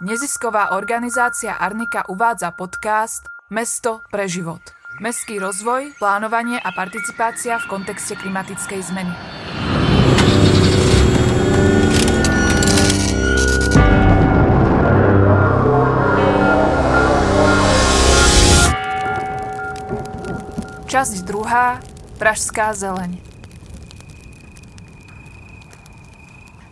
Nezisková organizácia Arnika uvádza podcast Mesto pre život. Mestský rozvoj, plánovanie a participácia v kontexte klimatickej zmeny. Časť druhá. Pražská zeleň.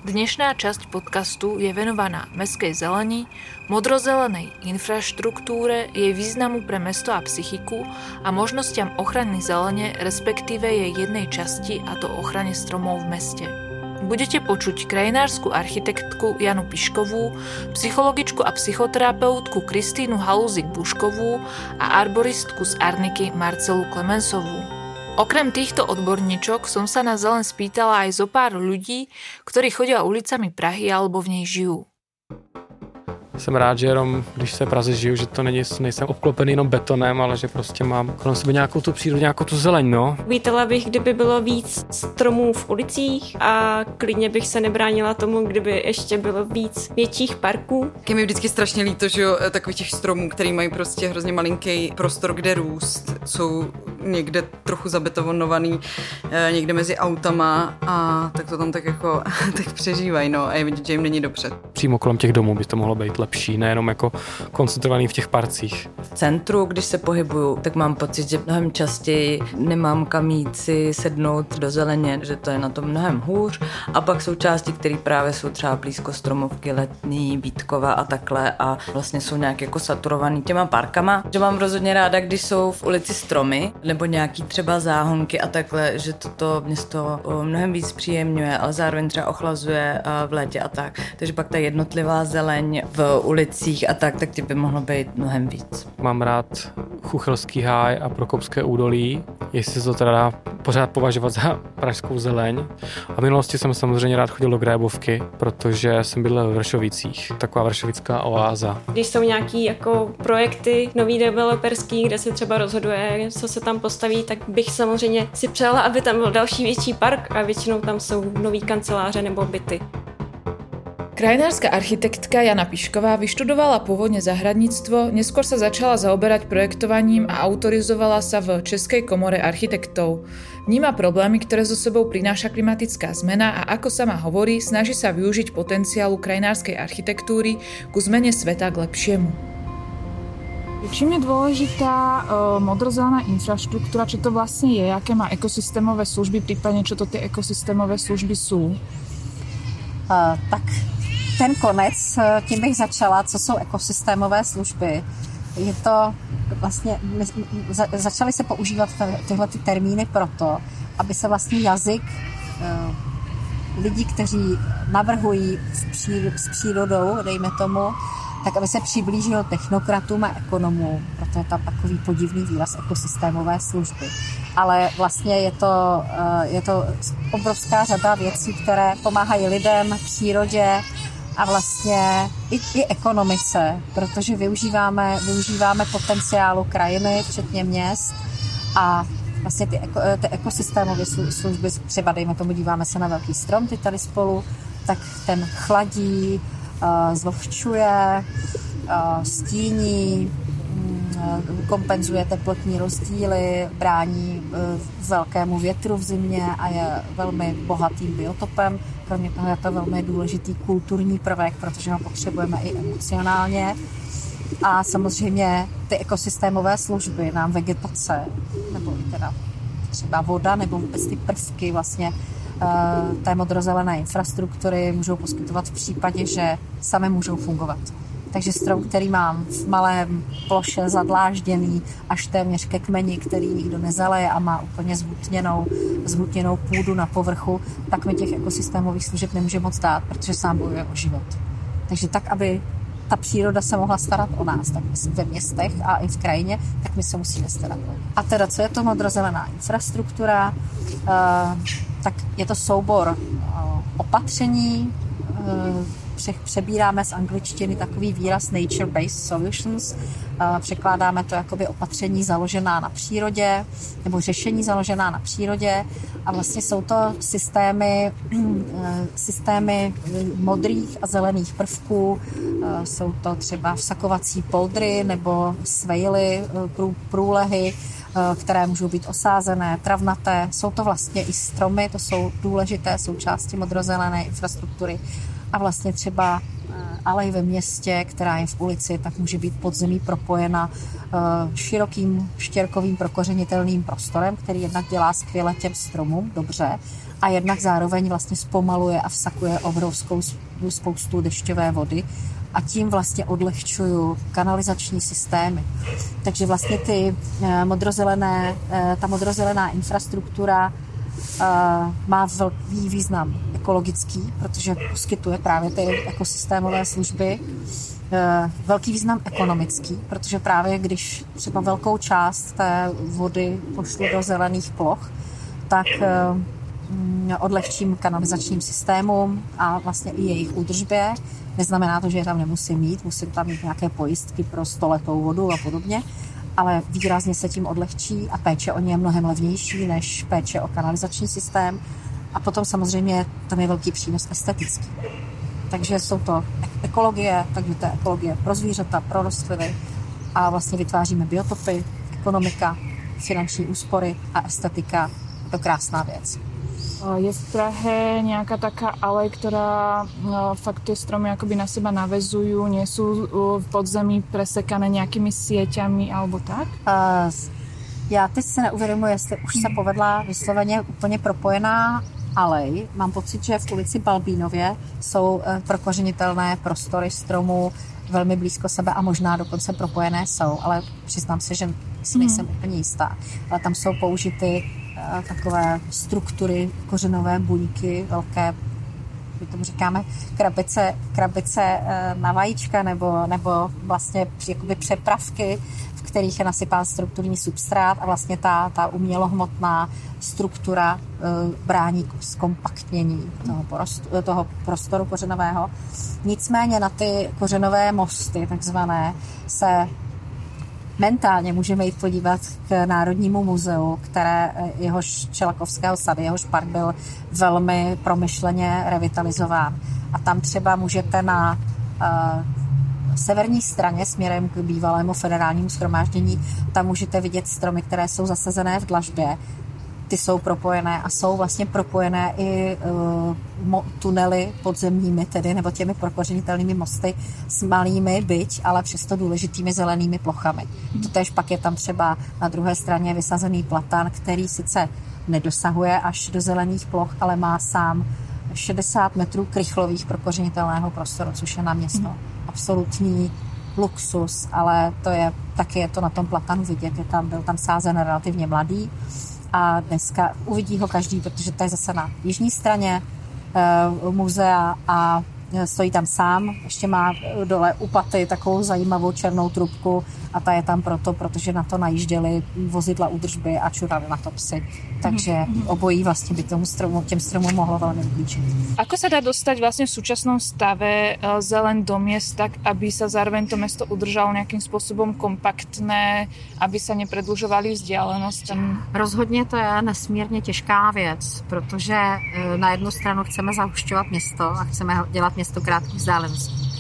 Dnešná časť podcastu je venovaná mestskej zeleni, modrozelenej infraštruktúre, jej významu pre mesto a psychiku a možnostiam ochrany zelene, respektíve jej jednej časti, a to ochrane stromov v meste. Budete počuť krajinársku architektku Janu Piškovú, psychologičku a psychoterapeutku Kristínu Haluzik-Buškovú a arboristku z Arniky Marcelu Klemensovú. Okrem týchto odborníčok som sa na zelen spýtala aj zo pár ľudí, ktorí chodia ulicami Prahy alebo v nej žijú. Jsem rád, že jenom, když se v Praze žiju, že to není, nejsem obklopený jenom betonem, ale že prostě mám kolem sebe nějakou tu přírodu, nějakou tu zeleň, no. Vítala bych, kdyby bylo víc stromů v ulicích a klidně bych se nebránila tomu, kdyby ještě bylo víc větších parků. Je mi vždycky strašně líto, že jo, takových těch stromů, který mají prostě hrozně malinký prostor, kde růst, jsou někde trochu zabetonovaný, eh, někde mezi autama a tak to tam tak jako tak přežívají, no a je vidět, že jim není dobře. Přímo kolem těch domů by to mohlo být lepší, nejenom jako koncentrovaný v těch parcích. V centru, když se pohybuju, tak mám pocit, že mnohem častěji nemám kam jít si sednout do zeleně, že to je na tom mnohem hůř. A pak jsou části, které právě jsou třeba blízko stromovky, letní, Vítkova a takhle a vlastně jsou nějak jako saturovaný těma parkama. Že mám rozhodně ráda, když jsou v ulici stromy nebo nějaký třeba záhonky a takhle, že toto město mnohem víc příjemňuje, ale zároveň třeba ochlazuje v létě a tak. Takže pak ta jednotlivá zeleň v ulicích a tak, tak ty by mohlo být mnohem víc. Mám rád Chuchelský háj a Prokopské údolí, jestli se to teda dá pořád považovat za pražskou zeleň. A v minulosti jsem samozřejmě rád chodil do Grébovky, protože jsem bydlel v Vršovicích, taková vršovická oáza. Když jsou nějaký jako projekty nový developerský, kde se třeba rozhoduje, co se tam postaví, tak bych samozřejmě si přála, aby tam byl další větší park a většinou tam jsou nový kanceláře nebo byty. Krajinárska architektka Jana Pišková vyštudovala pôvodne zahradníctvo, neskôr sa začala zaoberať projektovaním a autorizovala sa v Českej komore architektov. Vníma problémy, ktoré zo sebou prináša klimatická zmena a ako sama hovorí, snaží sa využiť potenciálu krajinárskej architektúry ku zmene sveta k lepšiemu. Čím je dôležitá uh, modrozelená infraštruktúra, čo to vlastne je, aké má ekosystémové služby, prípadne čo to tie ekosystémové služby sú? Uh, tak ten konec, eh, tím bych začala, co jsou ekosystémové služby. Je to vlastně, my, začaly se používat tyhle ty termíny proto, aby se vlastně jazyk eh, lidí, kteří navrhují s přírodou, dejme tomu, tak aby se přiblížil technokratům a ekonomům, proto je tam takový podivný výraz ekosystémové služby. Ale vlastně je to, eh, je to obrovská řada věcí, které pomáhají lidem, přírodě, a vlastně i, i ekonomice, protože využíváme, využíváme potenciálu krajiny, včetně měst a vlastně ty, eko, ty ekosystémové služby, třeba dejme tomu, díváme se na velký strom, ty tady spolu, tak ten chladí, uh, zlovčuje, uh, stíní, kompenzuje teplotní rozdíly, brání uh, velkému větru v zimě a je velmi bohatým biotopem. Kromě toho je to velmi důležitý kulturní prvek, protože ho potřebujeme i emocionálně. A samozřejmě ty ekosystémové služby nám vegetace, nebo i teda třeba voda, nebo vůbec ty prvky vlastně eh, té modrozelené infrastruktury můžou poskytovat v případě, že sami můžou fungovat. Takže strom, který mám v malém ploše zadlážděný až téměř ke kmeni, který nikdo nezaleje a má úplně zhutněnou, zhutněnou půdu na povrchu, tak mi těch ekosystémových služeb nemůže moc dát, protože sám bojuje o život. Takže tak, aby ta příroda se mohla starat o nás, tak ve městech a i v krajině, tak my se musíme starat. A teda, co je to modrozelená infrastruktura? Uh, tak je to soubor uh, opatření, uh, přebíráme z angličtiny takový výraz nature-based solutions. Překládáme to jakoby opatření založená na přírodě nebo řešení založená na přírodě a vlastně jsou to systémy, systémy modrých a zelených prvků. Jsou to třeba vsakovací poldry nebo svejly, průlehy, Eh, které můžou být osázené, travnaté. Jsou to vlastně i stromy, to jsou důležité součásti modrozelené infrastruktury. A vlastně třeba eh, alej ve městě, která je v ulici, tak může být podzemí propojena eh, širokým štěrkovým prokořenitelným prostorem, který jednak dělá skvěle těm stromům, dobře, a jednak zároveň vlastně zpomaluje a vsakuje obrovskou spoustu dešťové vody a tím vlastně odlehčuju kanalizační systémy. Takže vlastně ty eh, modrozelené, ta modrozelená infrastruktura má velký význam ekologický, protože poskytuje právě ty ekosystémové služby. Velký význam ekonomický, protože právě když třeba velkou část té vody pošlu do zelených ploch, tak mm, odlehčím kanalizačním systémům a vlastně i jejich údržbě Neznamená to, že je tam nemusím mít, musím tam mít nějaké pojistky pro stoletou vodu a podobně, ale výrazně se tím odlehčí a péče o ně je mnohem levnější než péče o kanalizační systém. A potom samozřejmě tam je velký přínos estetický. Takže jsou to ekologie, takže to je ekologie pro zvířata, pro rostliny a vlastně vytváříme biotopy, ekonomika, finanční úspory a estetika. Je to krásná věc. Je v Prahe nejaká taká alej, ktorá no, fakt tie stromy akoby na seba navezujú, nie sú v podzemí presekané nejakými sieťami alebo tak? Uh, já teď si neuvědomuji, jestli už se povedla vysloveně úplně propojená alej. Mám pocit, že v ulici Balbínově jsou e, prokořenitelné prostory stromů velmi blízko sebe a možná dokonce propojené jsou, ale přiznám se, že si nejsem hmm. úplně jistá. Ale tam jsou použity Eh, takové struktury, kořenové buňky, velké, my tomu říkáme krabice, krabice eh, na vajíčka nebo, nebo vlastně jakoby přepravky, kterých je nasypán strukturní substrát a vlastně ta, ta umělohmotná struktura eh, brání zkompaktnění toho, prostoru, toho prostoru kořenového. Nicméně na ty kořenové mosty, takzvané, se mentálně můžeme jít podívat k Národnímu muzeu, které eh, jehož Čelakovského sady, jehož park byl velmi promyšleně revitalizován. A tam třeba můžete na severní straně směrem k bývalému federálnímu schromáždění, tam můžete vidět stromy, které jsou zasazené v dlažbě. Ty jsou propojené a jsou vlastně propojené i uh, tunely podzemními tedy, nebo těmi prokořenitelnými mosty s malými, byť, ale přesto důležitými zelenými plochami. To tež pak je tam třeba na druhé straně vysazený platan, který sice nedosahuje až do zelených ploch, ale má sám 60 metrů krychlových prokořenitelného prostoru, což je na město absolutní luxus, ale to je, taky je to na tom platanu vidět, je tam, byl tam sázen relativně mladý a dneska uvidí ho každý, protože to je zase na jižní straně uh, muzea a stojí tam sám, ještě má dole u paty takovou zajímavou černou trubku a ta je tam proto, protože na to najížděli vozidla údržby a čurali na to psy. Takže mm-hmm. obojí vlastně by tomu stromu, těm stromům mohlo velmi ublížit. Ako se dá dostať vlastně v současnom stave eh, zelen do měst tak, aby se zároveň to město udržalo nějakým způsobem kompaktné, aby se nepredlužovali vzdálenosti? Rozhodně to je nesmírně těžká věc, protože eh, na jednu stranu chceme zahušťovat město a chceme dělat město krátkých vzdáleností.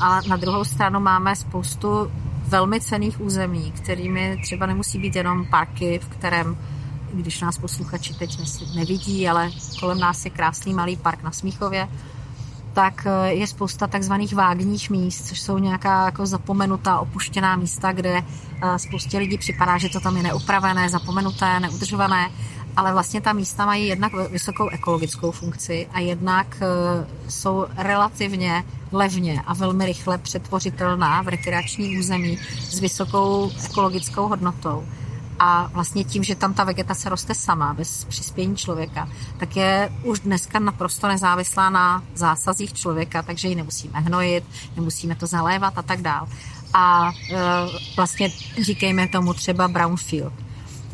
Ale na druhou stranu máme spoustu velmi cených území, kterými třeba nemusí být jenom parky, v kterém, když nás posluchači teď nevidí, ale kolem nás je krásný malý park na Smíchově, tak eh, je spousta takzvaných vágních míst, což jsou nějaká jako zapomenutá, opuštěná místa, kde eh, spoustě lidí připadá, že to tam je neupravené, zapomenuté, neudržované, ale vlastně ta místa mají jednak vysokou ekologickou funkci a jednak eh, jsou relativně levně a velmi rychle přetvořitelná v rekreační území s vysokou ekologickou hodnotou. A vlastně tím, že tam ta vegetace roste sama, bez přispění člověka, tak je už dneska naprosto nezávislá na zásazích člověka, takže ji nemusíme hnojit, nemusíme to zalévat a tak dál. A e, vlastně říkejme tomu třeba brownfield.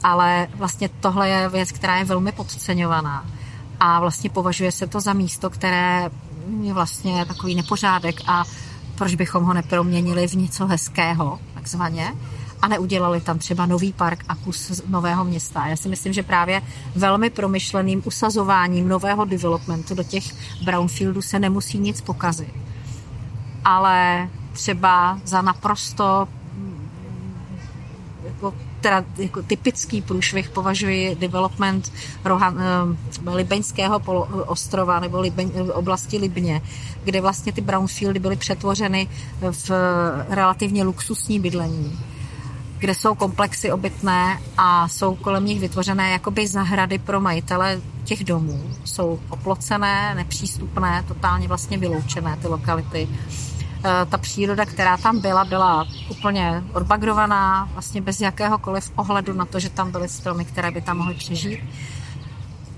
Ale vlastně tohle je věc, která je velmi podceňovaná. A vlastně považuje se to za místo, které je vlastně takový nepořádek a proč bychom ho neproměnili v něco hezkého, takzvaně a neudělali tam třeba nový park a kus nového města. Já si myslím, že právě velmi promyšleným usazováním nového developmentu do těch brownfieldů se nemusí nic pokazit. Ale třeba za naprosto jako, teda, jako typický průšvih považuji development Rohan, eh, Libeňského ostrova nebo Libeň, oblasti Libně, kde vlastně ty brownfieldy byly přetvořeny v relativně luxusní bydlení kde jsou komplexy obytné a jsou kolem nich vytvořené jakoby zahrady pro majitele těch domů. Jsou oplocené, nepřístupné, totálně vlastně vyloučené ty lokality. E, ta příroda, která tam byla, byla úplně odbagrovaná, vlastně bez jakéhokoliv ohledu na to, že tam byly stromy, které by tam mohly přežít.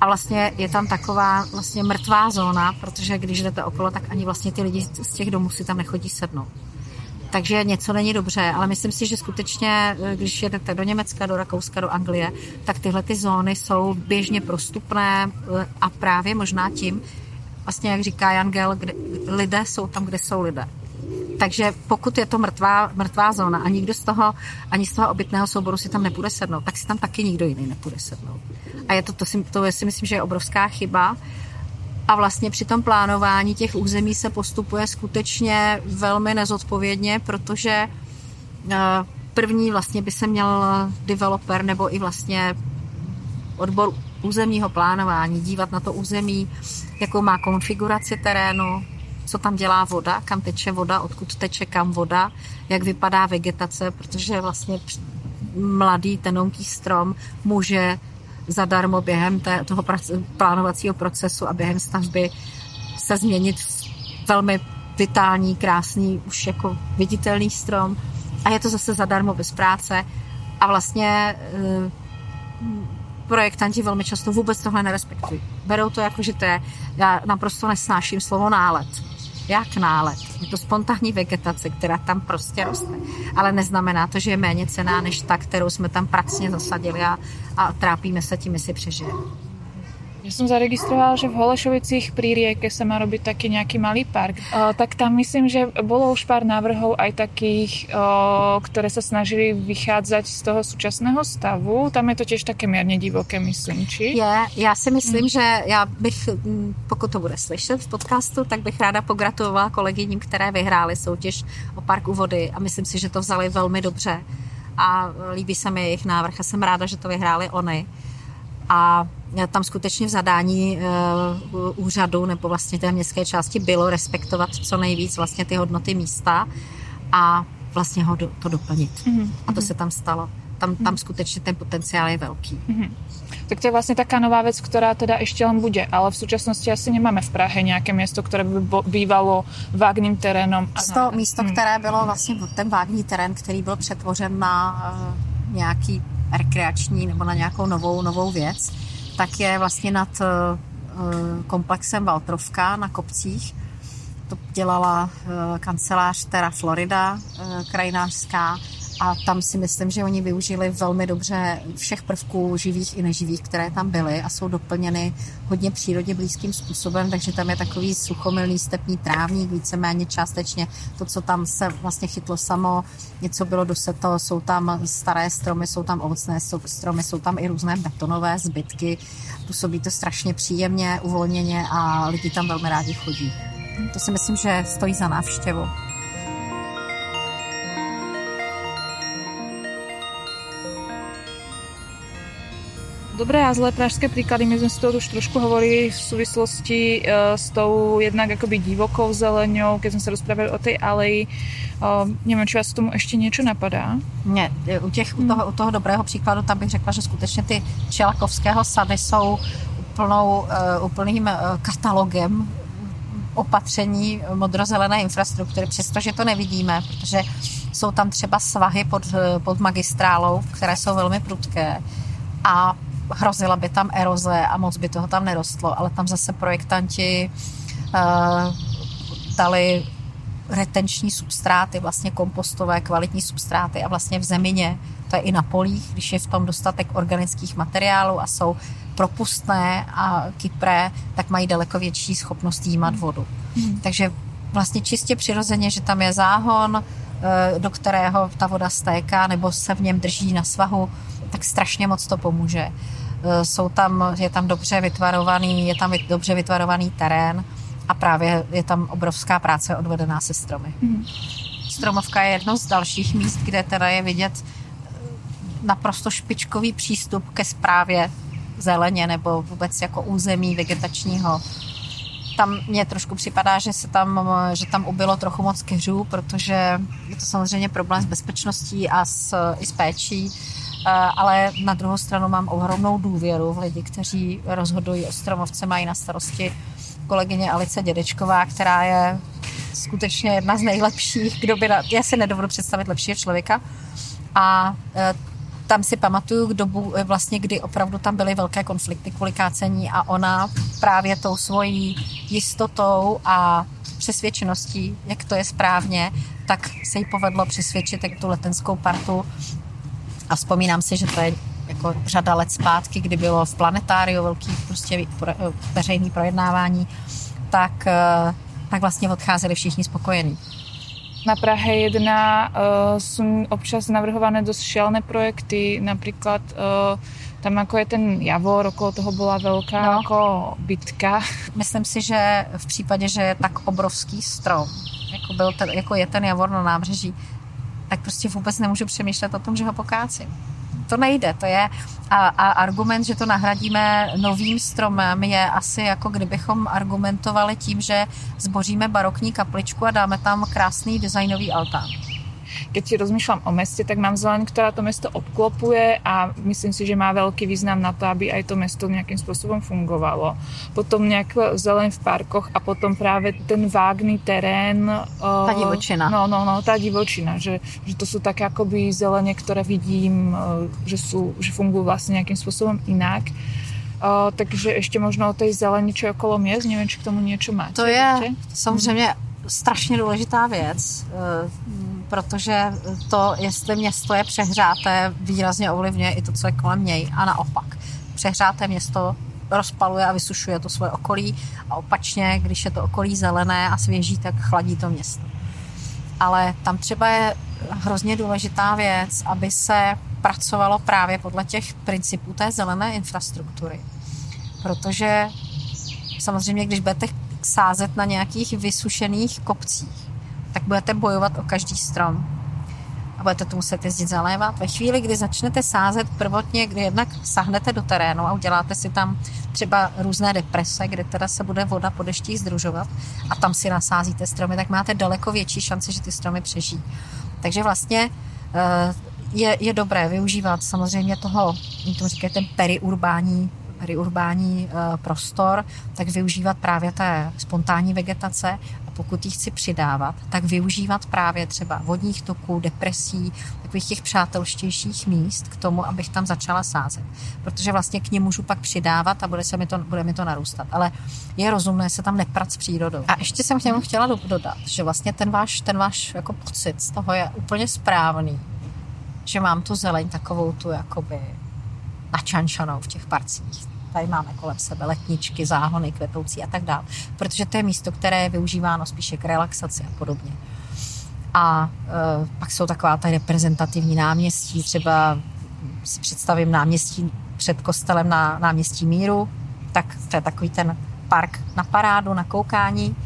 A vlastně je tam taková vlastně mrtvá zóna, protože když jdete okolo, tak ani vlastně ty lidi z těch domů si tam nechodí sednout takže něco není dobře, ale myslím si, že skutečně, eh, když jedete do Německa, do Rakouska, do Anglie, tak tyhle ty zóny jsou běžně prostupné eh, a právě možná tím, vlastně jak říká Jan Gell, kde, lidé jsou tam, kde jsou lidé. Takže pokud je to mrtvá, mrtvá zóna a nikdo z toho, ani z toho obytného souboru si tam nepůjde sednout, tak si tam taky nikdo jiný nepůjde sednout. A je to, to, si, to si myslím, že je obrovská chyba, a vlastně při tom plánování těch území se postupuje skutečně velmi nezodpovědně, protože eh, první vlastně by se měl developer nebo i vlastně odbor územního plánování dívat na to území, jakou má konfiguraci terénu, co tam dělá voda, kam teče voda, odkud teče kam voda, jak vypadá vegetace, protože vlastně mladý tenonký strom může zadarmo během té, toho plánovacího procesu a během stavby se změnit v velmi vitální, krásný, už jako viditelný strom. A je to zase zadarmo bez práce. A vlastně eh, projektanti velmi často vůbec tohle nerespektují. Berou to jako, že to je, já naprosto nesnáším slovo nálet jak nálet. Je to spontánní vegetace, která tam prostě roste. Ale neznamená to, že je méně cená než ta, kterou jsme tam pracně zasadili a, a trápíme se tím, jestli přežijeme. Ja som zaregistrovala, že v Holešovicích pri rieke sa má robiť taký nejaký malý park. O, tak tam myslím, že bolo už pár návrhov aj takých, o, ktoré sa snažili vychádzať z toho súčasného stavu. Tam je to tiež také mierne divoké, myslím, či? Je, já si myslím, hmm. že já bych, pokud to bude slyšet v podcastu, tak bych ráda pogratulovala kolegyním, které vyhrály soutěž o parku vody a myslím si, že to vzali velmi dobře a líbí se mi jejich návrh a jsem ráda, že to vyhráli oni. A tam skutečně v zadání uh, úřadu nebo vlastně té městské části bylo respektovat co nejvíc vlastně ty hodnoty místa a vlastně ho do, to doplnit. Mm-hmm. A to se tam stalo. Tam, tam skutečně ten potenciál je velký. Mm-hmm. Tak to je vlastně taká nová věc, která teda ještě len bude, ale v současnosti asi nemáme v Prahe nějaké město, které by bývalo vágním terénom. Místo, místo mm. které bylo vlastně ten vágní terén, který byl přetvořen na uh, nějaký rekreační nebo na nějakou novou, novou věc, tak je vlastně nad eh, eh, komplexem Valtrovka na kopcích. To dělala eh, kancelář Terra Florida, krajinářská, a tam si myslím, že oni využili velmi dobře všech prvků živých i neživých, které tam byly a jsou doplněny hodně přírodě blízkým způsobem, takže tam je takový suchomilný stepní trávník, víceméně částečně to, co tam se vlastně chytlo samo, něco bylo doseto, jsou tam staré stromy, jsou tam ovocné stromy, jsou tam i různé betonové zbytky, působí to strašně příjemně, uvolněně a lidi tam velmi rádi chodí. To si myslím, že stojí za návštěvu. Dobré a zlé pražské príklady, my sme si to už trošku hovorili v súvislosti uh, s tou jednak akoby divokou zeleňou, keď sme sa rozprávali o tej aleji. Uh, nevím, či vás k tomu ještě něco napadá? Ne, u, těch, u, toho, u toho dobrého příkladu tam bych řekla, že skutečně ty Čelakovského sady jsou úplnou, úplným katalogem opatření modrozelené infrastruktury, přestože to nevidíme, protože jsou tam třeba svahy pod, pod magistrálou, které jsou velmi prudké a hrozila by tam eroze a moc by toho tam nerostlo, ale tam zase projektanti uh, dali retenční substráty, vlastně kompostové, kvalitní substráty a vlastně v zemině, to je i na polích, když je v tom dostatek organických materiálů a jsou propustné a kypré, tak mají daleko větší schopnost jímat vodu. Hmm. Takže vlastně čistě přirozeně, že tam je záhon, eh, do kterého ta voda stéká nebo se v něm drží na svahu, tak strašně moc to pomůže. Eh, jsou tam, je tam dobře vytvarovaný, je tam dobře vytvarovaný terén a právě je tam obrovská práce odvedená se stromy. Hmm. Stromovka je jedno z dalších míst, kde teda je vidět naprosto špičkový přístup ke správě zeleně nebo vůbec jako území vegetačního. Tam mně trošku připadá, že se tam, že tam ubylo trochu moc keřů, protože je to samozřejmě problém s bezpečností a s, i s péčí, ale na druhou stranu mám ohromnou důvěru v lidi, kteří rozhodují o stromovce, mají na starosti kolegyně Alice Dědečková, která je skutečně jedna z nejlepších, kdo by, já si nedovedu představit lepšího člověka. A e, tam si pamatuju dobu, eh, vlastně, kdy opravdu tam byly velké konflikty kvůli kácení a ona právě tou svojí jistotou a přesvědčeností, jak to je správně, tak se jí povedlo přesvědčit jak tu letenskou partu. A vzpomínám si, že to je jako řada let zpátky, kdy bylo v planetáriu velký prostě eh, veřejný projednávání, tak, eh, tak vlastně odcházeli všichni spokojení. Na Prahe 1 uh, sú občas navrhované dosť šialné projekty, napríklad uh, tam jako je ten javor, okolo toho byla velká no. jako bitka. Myslím si, že v případě, že je tak obrovský strom, jako, byl ten, jako je ten javor na nábřeží, tak prostě vůbec nemůžu přemýšlet o tom, že ho pokácím to nejde. To je a, a argument, že to nahradíme novým stromem, je asi jako kdybychom argumentovali tím, že zboříme barokní kapličku a dáme tam krásný designový altán keď si rozmýšľam o meste, tak mám zeleň, ktorá to mesto obklopuje a myslím si, že má veľký význam na to, aby aj to mesto nejakým spôsobom fungovalo. Potom nejak zeleň v parkoch a potom práve ten vágný terén. Tá divočina. No, no, no, tá divočina, že, že to sú také akoby zelene, ktoré vidím, že, sú, že fungujú vlastne nejakým spôsobom inak. Uh, takže ještě možno o té zelení, čo je okolo měst, nevím, či k tomu něco máte. To je samozřejmě strašně důležitá věc, eh, protože to, jestli město je přehřáté, výrazně ovlivňuje i to, co je kolem něj a naopak. Přehřáté město rozpaluje a vysušuje to svoje okolí a opačně, když je to okolí zelené a svěží, tak chladí to město. Ale tam třeba je hrozně důležitá věc, aby se pracovalo právě podle těch principů té zelené infrastruktury. Protože samozřejmě, když budete sázet na nějakých vysušených kopcích, tak budete bojovat o každý strom. A budete to muset jezdit zalévat. Ve chvíli, kdy začnete sázet prvotně, kdy jednak sahnete do terénu a uděláte si tam třeba různé deprese, kde teda se bude voda po deštích združovat a tam si nasázíte stromy, tak máte daleko větší šance, že ty stromy přežijí. Takže vlastně eh, je, je dobré využívat samozřejmě toho, tomu říkají ten periurbání periurbání eh, prostor, tak využívat právě té spontánní vegetace pokud ji chci přidávat, tak využívat právě třeba vodních toků, depresí, takových těch přátelštějších míst k tomu, abych tam začala sázet. Protože vlastně k ním můžu pak přidávat a bude, se mi to, bude mi to narůstat. Ale je rozumné se tam neprat s přírodou. A ještě jsem k němu chtěla dodat, že vlastně ten váš, ten váš jako pocit z toho je úplně správný. Že mám tu zeleň takovou tu jakoby načanšanou v těch parcích. Tady máme kolem sebe letničky, záhony, kvetoucí a tak dále. Protože to je místo, které je využíváno spíše k relaxaci a podobně. A e, pak jsou taková ta reprezentativní náměstí, třeba si představím náměstí před kostelem na náměstí Míru, tak to je takový ten park na parádu, na koukání.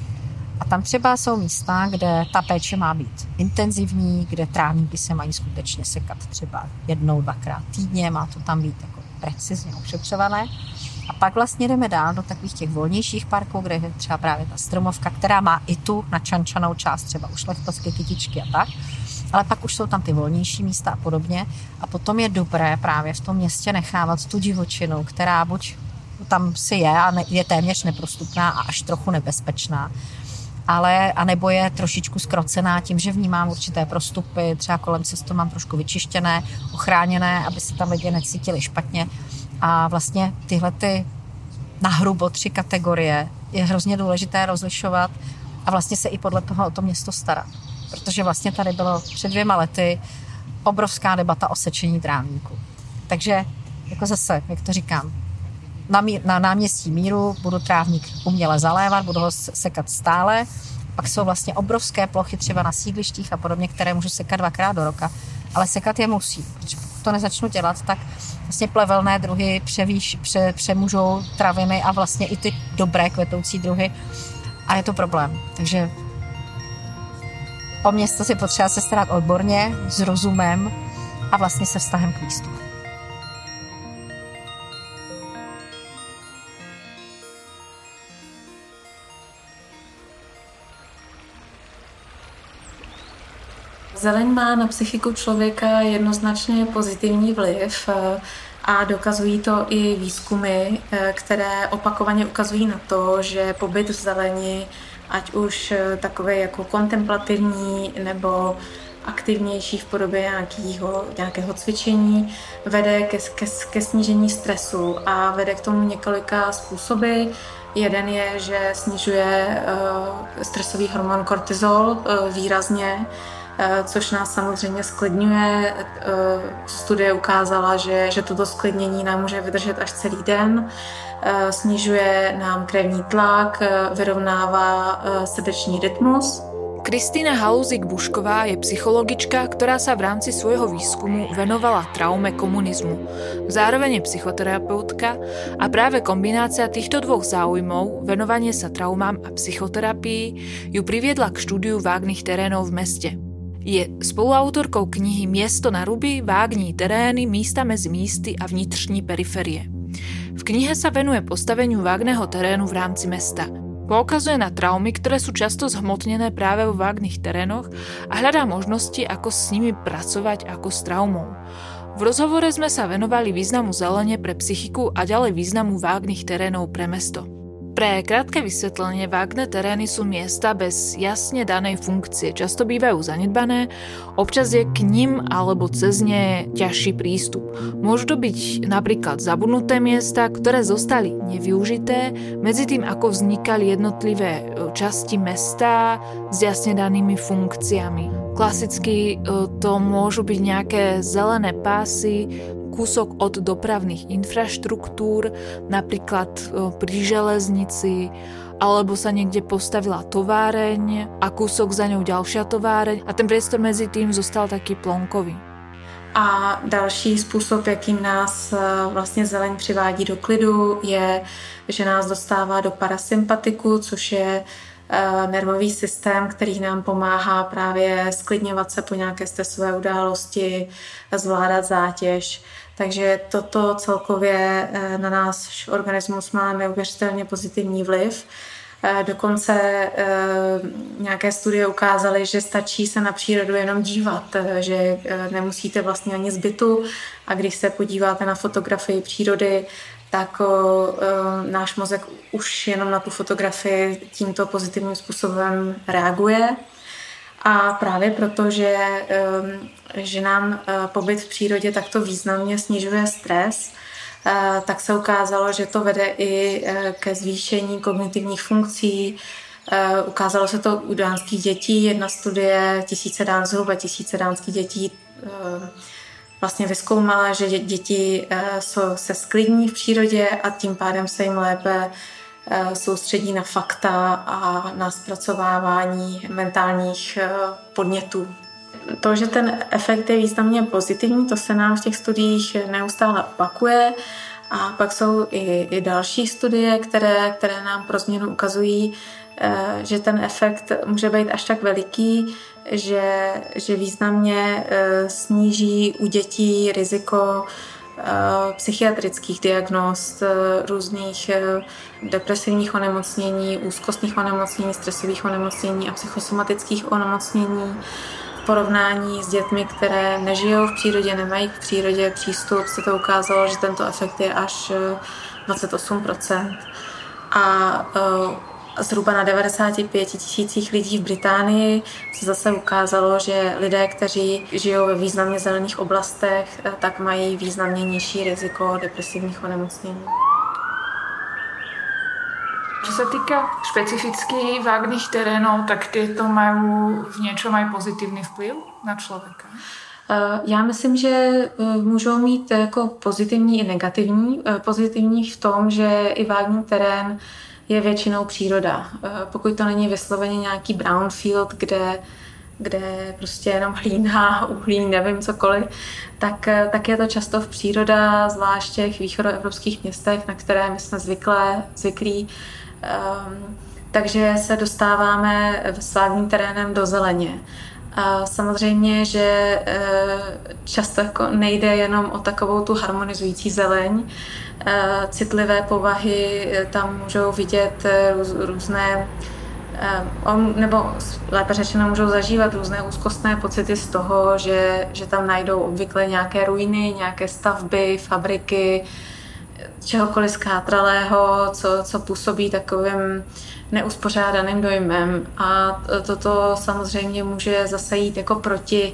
A tam třeba jsou místa, kde ta péče má být intenzivní, kde trávníky se mají skutečně sekat třeba jednou, dvakrát týdně, má to tam být precizně ošetřované. A pak vlastně jdeme dál do takových těch volnějších parků, kde je třeba právě ta stromovka, která má i tu načančanou část, třeba u šlechtovské kytičky a tak. Ale pak už jsou tam ty volnější místa a podobně. A potom je dobré právě v tom městě nechávat tu divočinu, která buď tam si je a je téměř neprostupná a až trochu nebezpečná, ale anebo je trošičku skrocená tím, že vnímám určité prostupy, třeba kolem cestu mám trošku vyčištěné, ochráněné, aby se tam lidi necítili špatně. A vlastně tyhle ty nahrubo tři kategorie je hrozně důležité rozlišovat a vlastně se i podle toho o to město starat. Protože vlastně tady bylo před dvěma lety obrovská debata o sečení trávníku. Takže jako zase, jak to říkám, na, mí, na náměstí míru budu trávník uměle zalévat, budu ho sekat stále, pak jsou vlastně obrovské plochy třeba na sídlištích a podobně, které můžu sekat dvakrát do roka, ale sekat je musí, protože pokud to nezačnu dělat, tak vlastně plevelné druhy převíš, pře, přemůžou traviny a vlastně i ty dobré kvetoucí druhy a je to problém. Takže o město si potřeba se starat odborně, s rozumem a vlastně se vztahem k místu. Zeleň má na psychiku člověka jednoznačně pozitivní vliv eh, a dokazují to i výzkumy, eh, které opakovaně ukazují na to, že pobyt v zeleni, ať už eh, takové jako kontemplativní nebo aktivnější v podobě nějakého, nějakého cvičení, vede ke, ke, ke snížení stresu a vede k tomu několika způsoby. Jeden je, že snižuje uh, stresový hormon kortizol uh, výrazně, což nás samozřejmě sklidňuje. Eh, studie ukázala, že, že toto sklidnění nám může vydržet až celý den, eh, snižuje nám krevní tlak, vyrovnává srdeční rytmus. Kristýna Haluzik-Bušková je psychologička, ktorá sa v rámci svojho výskumu venovala traume komunizmu. Zároveň je psychoterapeutka a práve kombinácia týchto dvoch záujmov, venovanie sa traumám a psychoterapii, ju priviedla k štúdiu vágnych terénov v meste. Je spoluautorkou knihy Město na ruby, vágní terény, místa mezi místy a vnitřní periferie. V knihe sa venuje postaveniu vágného terénu v rámci mesta. Poukazuje na traumy, ktoré sú často zhmotnené práve vo vágnych terénoch a hľadá možnosti, ako s nimi pracovať ako s traumou. V rozhovore sme sa venovali významu zelene pre psychiku a ďalej významu vágnych terénov pre mesto. Pre krátke vysvetlenie, vágne terény sú miesta bez jasne danej funkcie, často bývajú zanedbané, občas je k ním alebo cez ne ťažší prístup. Môžu to byť napríklad zabudnuté miesta, ktoré zostali nevyužité, medzi tým ako vznikali jednotlivé e, časti mesta s jasne danými funkciami. Klasicky e, to môžu byť nejaké zelené pásy, kúsok od dopravných infraštruktúr, napríklad e, pri železnici, alebo sa niekde postavila továreň a kúsok za ňou ďalšia továreň a ten priestor mezi tým zostal taký plonkový. A další způsob, jakým nás e, vlastně zeleň přivádí do klidu, je, že nás dostává do parasympatiku, což je e, nervový systém, který nám pomáhá právě sklidňovat se po nějaké stresové události, zvládat zátěž. Takže toto celkově eh, na náš organismus má neuvěřitelně pozitivní vliv. Eh, dokonce eh, nějaké studie ukázaly, že stačí se na přírodu jenom dívat, že nemusíte vlastně ani zbytu a když se podíváte na fotografii přírody, tak náš mozek už jenom na tu fotografii tímto pozitivním způsobem reaguje. A právě proto, že, ehm, že nám eh, pobyt v přírodě takto významně snižuje stres, eh, tak se ukázalo, že to vede i eh, ke zvýšení kognitivních funkcí. Ukázalo se to u dánských dětí. Jedna studie, tisíce dán, zhruba tisíce dánských dětí vlastně vyskoumala, že děti se sklidní v přírodě a tím pádem se jim lépe soustředí na fakta a na zpracovávání mentálních eh, podnětů. To, že ten efekt je významně pozitivní, to se nám v těch studiích neustále opakuje. A pak jsou i, i další studie, které, které nám pro změnu ukazují, eh, že ten efekt může být až tak veliký, že, že významně sníží u dětí riziko Eh, psychiatrických diagnóz, eh, různých eh, depresivních onemocnění, úzkostných onemocnění, stresových onemocnění a psychosomatických onemocnění v porovnání s dětmi, které nežijou v přírodě, nemají k přírodě přístup, se to ukázalo, že tento efekt je až 28%. A zhruba na 95 tisících lidí v Británii se zase ukázalo, že lidé, kteří žijou ve významně zelených oblastech, eh, tak mají významně nižší riziko depresivních onemocnění. Čo sa týka špecificky vágných terénov, tak tieto majú v niečom aj pozitívny vplyv na človeka? Já myslím, že můžou mít jako pozitivní i negativní. Pozitivní v tom, že i vágní terén je většinou příroda. Pokud to není vysloveně nějaký brownfield, kde kde prostě jenom hlína, uhlí, nevím cokoliv, tak, tak je to často v příroda, zvlášť v východoevropských městech, na které my jsme zvyklé, zvyklí. Um, takže se dostáváme svádným terénem do zeleně. A samozřejmě, že e, často jako nejde jenom o takovou tu harmonizující zeleň. E, citlivé povahy e, tam můžou vidět různé nebo lépe řečeno můžou zažívat různé úzkostné pocity z toho, že, že tam najdou obvykle nějaké ruiny, nějaké stavby, fabriky, čehokoliv zkátralého, co, co působí takovým neuspořádaným dojmem. A toto samozřejmě může zase jít jako proti,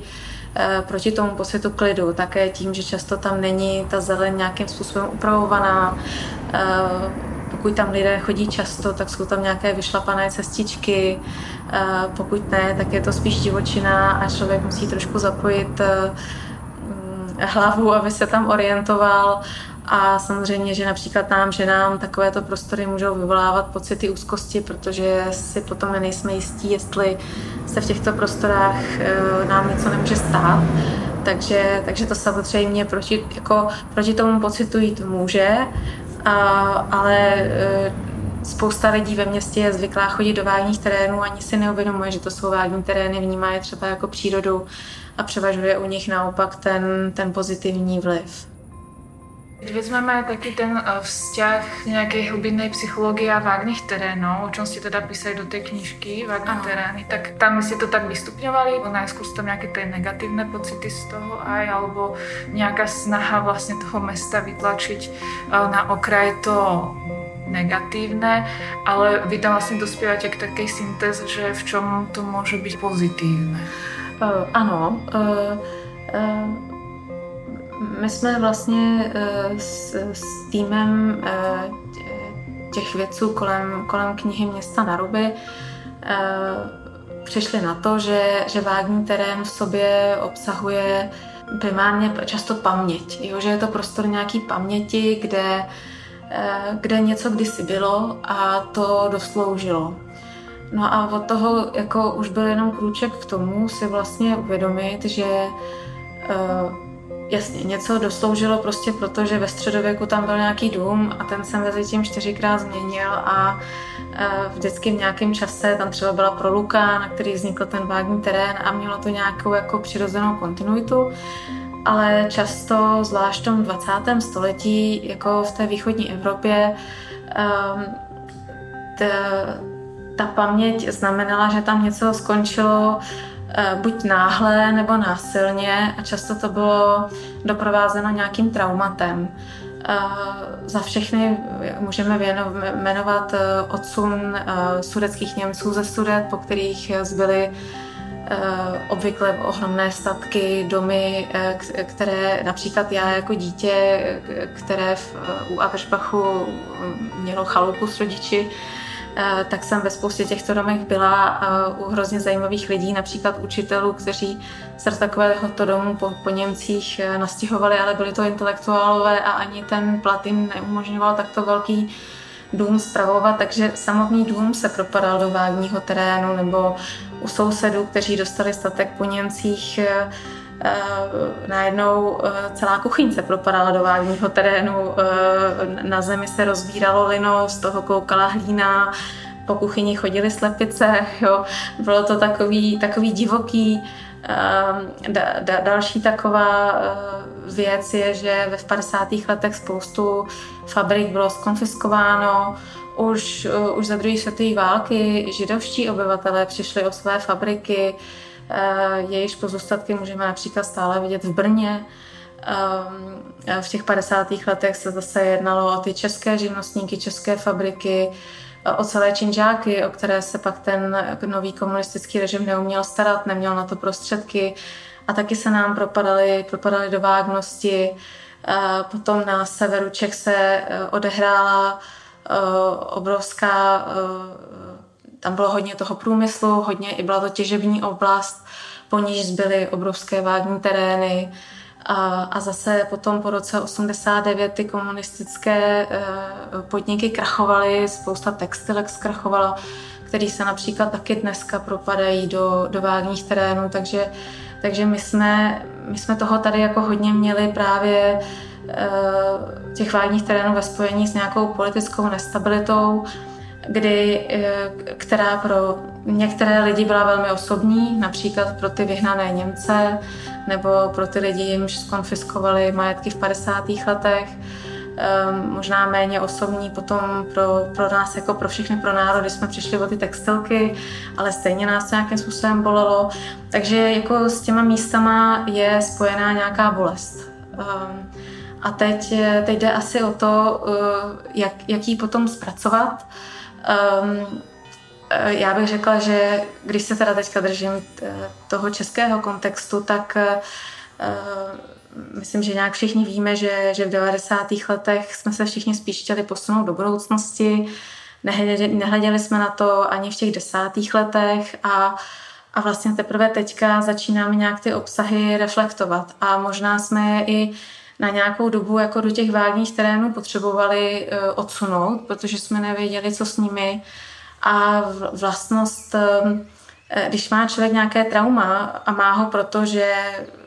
eh, proti tomu pocitu klidu, také tím, že často tam není ta zeleň nějakým způsobem upravovaná. Eh, pokud tam lidé chodí často, tak jsou tam nějaké vyšlapané cestičky, eh, pokud ne, tak je to spíš divočina a člověk musí trošku zapojit mm, hlavu, aby se tam orientoval a samozřejmě, že například nám, že nám takovéto prostory můžou vyvolávat pocity úzkosti, protože si potom nejsme jistí, jestli se v těchto prostorách eh, nám něco nemůže stát. Takže, takže to samozřejmě proti, jako, proti tomu pocitu jít může, a, ale eh, spousta lidí ve městě je zvyklá chodit do vágních terénů, ani si neuvědomuje, že to jsou vágní terény, vnímá je třeba jako přírodu a převažuje u nich naopak ten, ten pozitivní vliv. Keď vezmeme taký ten eh, vzťah nejakej hlbinnej psychológie a vágnych terénov, o čom ste teda písali do tej knižky, vágné terény, tak tam ste to tak vystupňovali? Najskôr sú tam nejaké tie negatívne pocity z toho aj, alebo nejaká snaha vlastne toho mesta vytlačiť eh, na okraj to negatívne, ale vy tam vlastne dospievate k takej syntéze, že v čom to môže byť pozitívne. Uh, ano, uh, uh my jsme vlastně eh, s, s týmem eh, těch vědců kolem, kolem knihy Města na Ruby eh, přišli na to, že, že vágní terén v sobě obsahuje primárně často paměť. Jo? Že je to prostor nějaký paměti, kde, kde něco kdysi bylo a to dosloužilo. No a od toho jako už byl jenom krůček k tomu si vlastně uvědomit, že Jasně, něco dosloužilo prostě proto, že ve středověku tam byl nějaký dům a ten se mezi tím čtyřikrát změnil a e, vždycky v nějakém čase tam třeba byla proluka, na který vznikl ten vágní terén a mělo to nějakou jako přirozenou kontinuitu. Ale často, zvlášť v tom 20. století, jako v té východní Evropě, um, ta paměť znamenala, že tam něco skončilo buď náhle nebo násilně a často to bylo doprovázeno nějakým traumatem. Eh, za všechny můžeme jmenovat eh, odsun sudeckých Němců ze Sudet, po kterých zbyly obvykle ohromné statky, domy, které například já jako dítě, které v, u Aversbachu mělo chalupu s rodiči, Eh, tak jsem ve spoustě těchto domech byla eh, u hrozně zajímavých lidí, například učitelů, kteří se do takového domu po, po Němcích eh, nastěhovali, ale byli to intelektuálové a ani ten plat jim neumožňoval takto velký dům zpravovat, takže samotný dům se propadal do vágního terénu nebo u sousedů, kteří dostali statek po Němcích, najednou celá kuchyň se propadala do vágního terénu, na zemi se rozbíralo lino, z toho koukala hlína, po kuchyni chodily slepice, jo. bylo to takový, takový divoký. Da, da, další taková věc je, že ve 50. letech spoustu fabrik bylo skonfiskováno, už, už za druhé světové války židovští obyvatelé přišli o své fabriky, Eh, jejíž pozůstatky můžeme například stále vidět v Brně. Eh, v těch 50. letech se zase jednalo o ty české živnostníky, české fabriky, eh, o celé činžáky, o které se pak ten nový komunistický režim neuměl starat, neměl na to prostředky a taky se nám propadaly, propadaly do vágnosti. Potom na severu Čech se odehrála obrovská tam bylo hodně toho průmyslu, hodně i byla to těžební oblast. po níž zbyly obrovské vágní terény. A, a zase potom po roce 89 ty komunistické e, podniky krachovaly, spousta textilek zkrachovala, který se například taky dneska propadají do, do vágních terénů, takže, takže my, jsme, my jsme toho tady jako hodně měli právě e, těch vágních terénů ve spojení s nějakou politickou nestabilitou, kdy, e, která pro některé lidi byla velmi osobní, například pro ty vyhnané Němce nebo pro ty lidi, jimž skonfiskovali majetky v 50. letech. Um, možná méně osobní potom pro, pro nás, jako pro všechny, pro národy, jsme přišli o ty textilky, ale stejně nás to nějakým způsobem bolelo. Takže jako s těma místama je spojená nějaká bolest. Um, a teď, teď jde asi o to, uh, jak, jak ji potom zpracovat. Um, já bych řekla, že když se teda teďka držím toho českého kontextu, tak myslím, že nějak všichni víme, že, že v 90. letech jsme se všichni spíš chtěli posunout do budoucnosti. Nehleděli, nehleděli jsme na to ani v těch desátých letech a, a vlastně teprve teďka začínáme nějak ty obsahy reflektovat. A možná jsme i na nějakou dobu jako do těch vágních terénů potřebovali uh, odsunout, protože jsme nevěděli, co s nimi. A vlastnost, uh, když má člověk nějaké trauma a má ho proto, že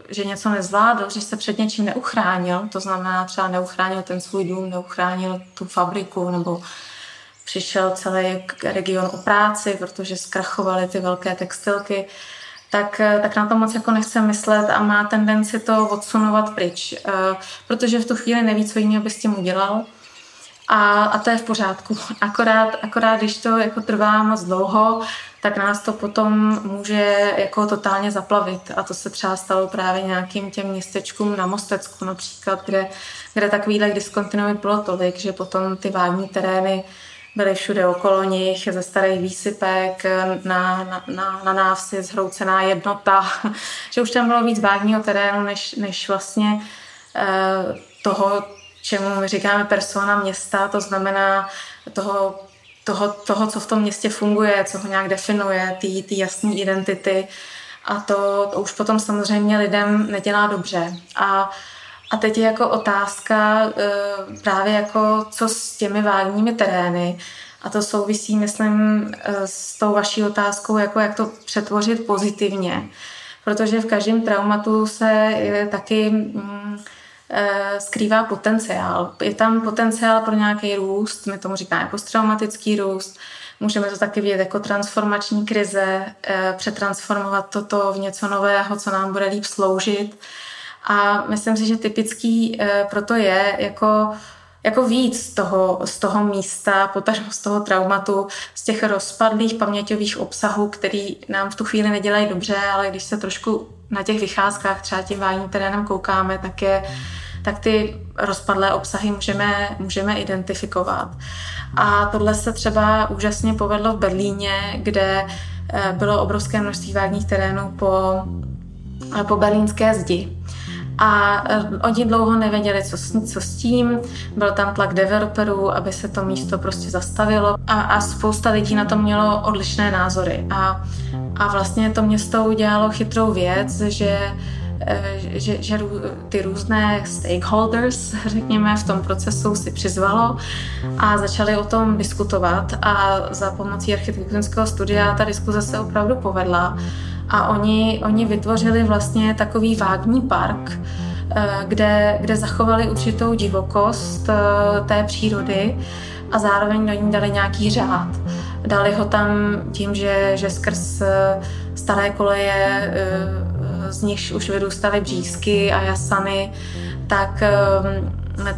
že něco nezvládl, že se před něčím neuchránil, to znamená třeba neuchránil ten svůj dům, neuchránil tu fabriku, nebo přišel celý region o práci, protože zkrachovaly ty velké textilky, tak, tak na to moc jako nechce myslet a má tendenci to odsunovat pryč, eh, protože v tu chvíli neví, co jiného by s tím udělal. A, a to je v pořádku. Akorát, akorát, když to jako trvá moc dlouho, tak nás to potom může jako totálně zaplavit. A to se třeba stalo právě nějakým těm městečkům na Mostecku například, kde, kde takovýhle diskontinuity bylo tolik, že potom ty vágní terény byly všude okolo nich, ze starých výsypek, na, na, na, na návsi zhroucená jednota, že už tam bylo víc vágního terénu, než, než vlastně eh, toho, čemu my říkáme persona města, to znamená toho toho, toho, co v tom městě funguje, co ho nějak definuje, ty, jasné identity. A to, to už potom samozřejmě lidem nedělá dobře. A, a teď je jako otázka e, právě jako, co s těmi vágními terény. A to souvisí, myslím, e, s tou vaší otázkou, jako jak to přetvořit pozitivně. Protože v každém traumatu se taky... Mm, Eh, skrývá potenciál. Je tam potenciál pro nějaký růst, my tomu říkáme posttraumatický růst, můžeme to taky vidět jako transformační krize, eh, přetransformovat toto v něco nového, co nám bude líp sloužit. A myslím si, že typický eh, proto je jako jako víc z toho, z toho místa, potažmo z toho traumatu, z těch rozpadlých paměťových obsahů, který nám v tu chvíli nedělají dobře, ale když se trošku na těch vycházkách třeba tím vájním terénem koukáme, tak je tak ty rozpadlé obsahy můžeme, můžeme identifikovat. A tohle se třeba úžasně povedlo v Berlíně, kde eh, bylo obrovské množství vágních terénů po, po berlínské zdi. A eh, oni dlouho nevěděli, co s, co s tím. Byl tam tlak developerů, aby se to místo prostě zastavilo. A, a spousta lidí na to mělo odlišné názory. A, a vlastně to město udělalo chytrou věc, že Eh, že, že ty různé stakeholders, řekněme, v tom procesu si přizvalo a začali o tom diskutovat a za pomocí architektonického studia ta diskuze se opravdu povedla a oni, oni vytvořili vlastně takový vágní park, eh, kde, kde zachovali určitou divokost eh, té přírody a zároveň do ní dali nějaký řád. Dali ho tam tím, že, že skrz staré koleje z nichž už vyrůstaly břízky a jasany, tak,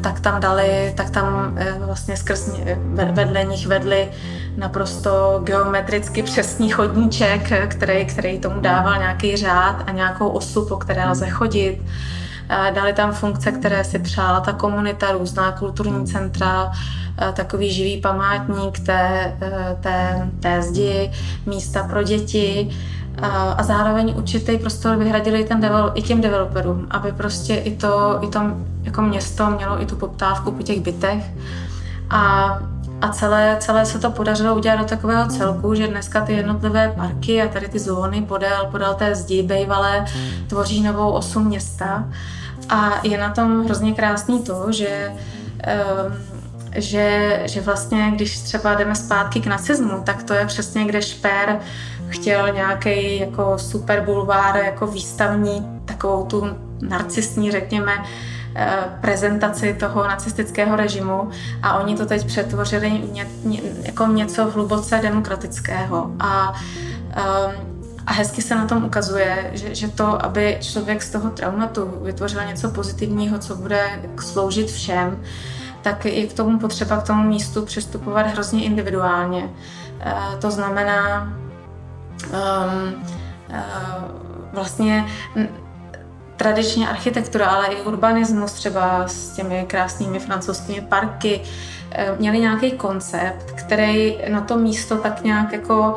tak tam dali, tak tam eh, vlastně skrz vedle nich vedli naprosto geometricky přesný chodníček, který, který tomu dával nějaký řád a nějakou osu, po které lze chodit. Dali tam funkce, které si přála ta komunita, různá kulturní centra, takový živý památník té, eh, té, té zdi, místa pro děti a, a zároveň určitý prostor vyhradili ten devel, i těm developerům, aby prostě i to, i to jako město mělo i tu poptávku po těch bytech. A, a celé, celé se to podařilo udělat do takového celku, že dneska ty jednotlivé parky a tady ty zóny podél, podél té zdi bejvalé tvoří novou osu města. A je na tom hrozně krásný to, že um, že, že vlastně, když třeba jdeme zpátky k nacismu, tak to je přesně, kde Šper chtěl nějaký jako super bulvár, jako výstavní, takovou tu narcistní, řekněme, prezentaci toho nacistického režimu a oni to teď přetvořili ně, ně, jako něco hluboce demokratického a um, a hezky se na tom ukazuje, že, že to, aby člověk z toho traumatu vytvořil něco pozitivního, co bude sloužit všem, tak je k tomu potřeba k tomu místu přistupovat hrozně individuálně. Eh, to znamená um, vlastně tradiční architektura, ale i urbanismus třeba s těmi krásnými francouzskými parky, eh, měli nějaký koncept, který na to místo tak nějak jako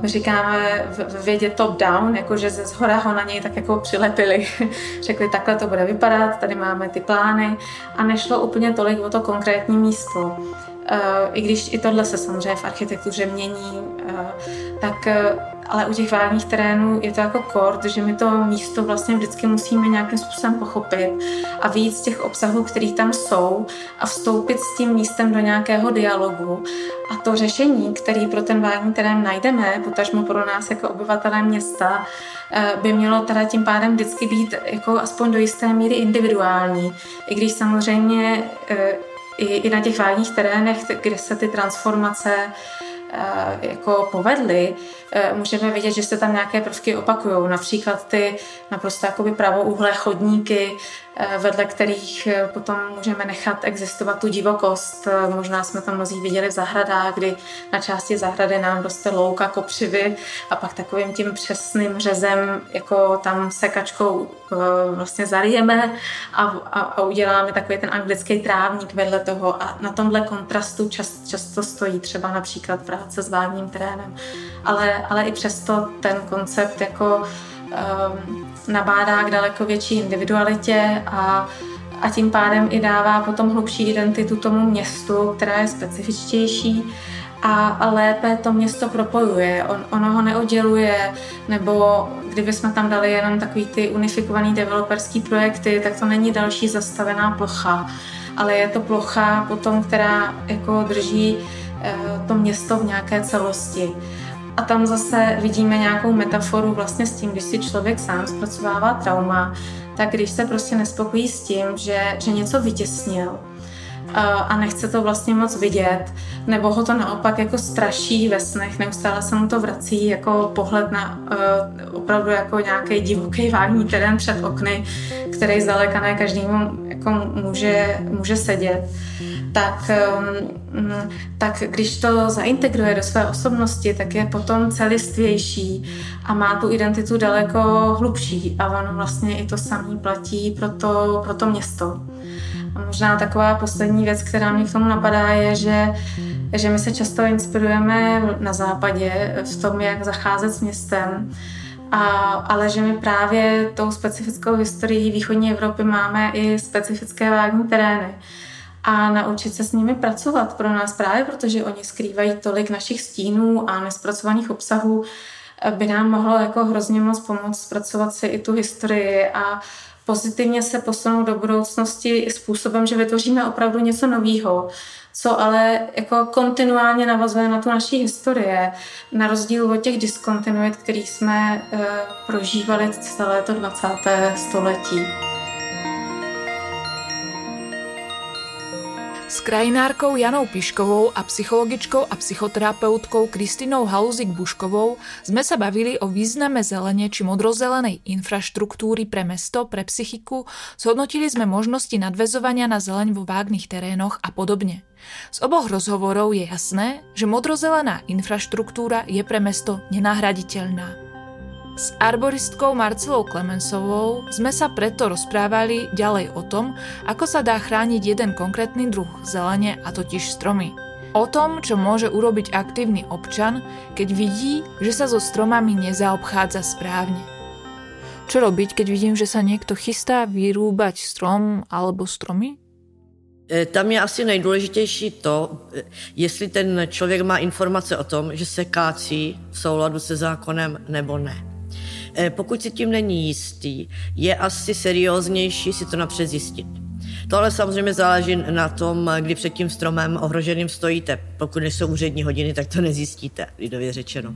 my říkáme v vědě top-down, jakože ze zhora ho na něj tak jako přilepili. Řekli, takhle to bude vypadat, tady máme ty plány a nešlo úplně tolik o to konkrétní místo. I když i tohle se samozřejmě v architektuře mění, tak ale u těch vážných terénů je to jako kord, že my to místo vlastně vždycky musíme nějakým způsobem pochopit a víc z těch obsahů, které tam jsou a vstoupit s tím místem do nějakého dialogu. A to řešení, který pro ten vážný terén najdeme, potažmo pro nás jako obyvatelé města, eh, by mělo teda tím pádem vždycky být jako aspoň do jisté míry individuální. I když samozřejmě eh, i, na těch vážných terénech, kde se ty transformace Eh, jako povedly, můžeme vidět, že se tam nějaké prvky opakují. Například ty naprosto jakoby pravouhlé chodníky, vedle kterých eh, potom můžeme nechat existovat tu divokost. Eh, možná jsme to mnozí viděli v zahradách, kdy na části zahrady nám roste louka, kopřivy a pak takovým tím přesným řezem, jako tam sekačkou vlastně zarijeme a, a, a uděláme takový ten anglický trávník vedle toho a na tomhle kontrastu čas, často stojí třeba například práce s vágním terénem. Ale, ale i přesto ten koncept jako um, nabádá k daleko větší individualitě a, a tím pádem i dává potom hlubší identitu tomu městu, která je specifičtější a, lépe to město propojuje. On, ono ho neodděluje, nebo kdyby jsme tam dali jenom takový ty unifikovaný developerský projekty, tak to není další zastavená plocha, ale je to plocha potom, která jako drží eh, to město v nějaké celosti. A tam zase vidíme nějakou metaforu vlastně s tím, když si člověk sám zpracovává trauma, tak když se prostě nespokojí s tím, že, že něco vytěsnil, a nechce to vlastně moc vidět, nebo ho to naopak jako straší ve snech, neustále se mu to vrací jako pohled na uh, opravdu jako nějaký divoký vágní terén před okny, který zdaleka ne každému jako může, může sedět tak, um, tak když to zaintegruje do své osobnosti, tak je potom celistvější a má tu identitu daleko hlubší. A ono vlastně i to samý platí pro to, pro to město. A možná taková poslední věc, která mě k tomu napadá, je, že, že my se často inspirujeme na západě v tom, jak zacházet s městem, a, ale že my právě tou specifickou historií východní Evropy máme i specifické vágní terény a naučit se s nimi pracovat pro nás právě, protože oni skrývají tolik našich stínů a nespracovaných obsahů, by nám mohlo jako hrozně moc pomoct zpracovat si i tu historii a pozitivně se posunout do budoucnosti způsobem, že vytvoříme opravdu něco nového, co ale jako kontinuálně navazuje na tu naší historie, na rozdíl od těch diskontinuit, který jsme e, prožívali celé to 20. století. S krajinárkou Janou Piškovou a psychologičkou a psychoterapeutkou Kristinou Haluzik-Buškovou sme sa bavili o význame zelene či modrozelenej infraštruktúry pre mesto, pre psychiku, zhodnotili sme možnosti nadvezovania na zeleň vo vágnych terénoch a podobne. Z oboch rozhovorov je jasné, že modrozelená infraštruktúra je pre mesto nenahraditeľná. S arboristkou Marcelou Klemensovou sme sa preto rozprávali ďalej o tom, ako sa dá chrániť jeden konkrétny druh zelene, a totiž stromy. O tom, čo môže urobiť aktívny občan, keď vidí, že sa so stromami nezaobchádza správne. Čo robiť, keď vidím, že sa niekto chystá vyrúbať strom alebo stromy? Eh, tam je asi nejdůležitější to, eh, jestli ten člověk má informace o tom, že se kácí v souladu se zákonem nebo ne. Eh, pokud si tím není jistý, je asi serióznější si to napřed zjistit. To ale samozřejmě záleží na tom, kdy před tím stromem ohroženým stojíte. Pokud nejsou úřední hodiny, tak to nezjistíte, lidově řečeno.